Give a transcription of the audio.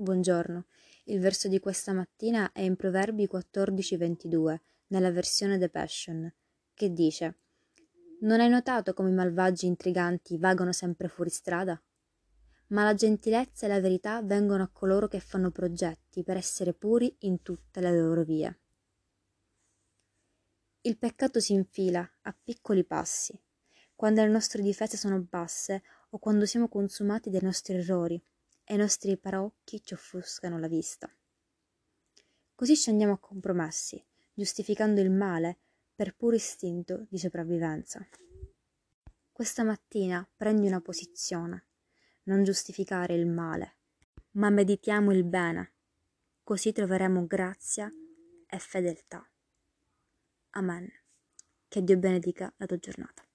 Buongiorno. Il verso di questa mattina è in Proverbi 14:22, nella versione The Passion, che dice: Non hai notato come i malvagi intriganti vagano sempre fuori strada? Ma la gentilezza e la verità vengono a coloro che fanno progetti per essere puri in tutte le loro vie. Il peccato si infila a piccoli passi, quando le nostre difese sono basse o quando siamo consumati dai nostri errori e i nostri paraocchi ci offuscano la vista. Così scendiamo a compromessi, giustificando il male per puro istinto di sopravvivenza. Questa mattina prendi una posizione, non giustificare il male, ma meditiamo il bene, così troveremo grazia e fedeltà. Amen. Che Dio benedica la tua giornata.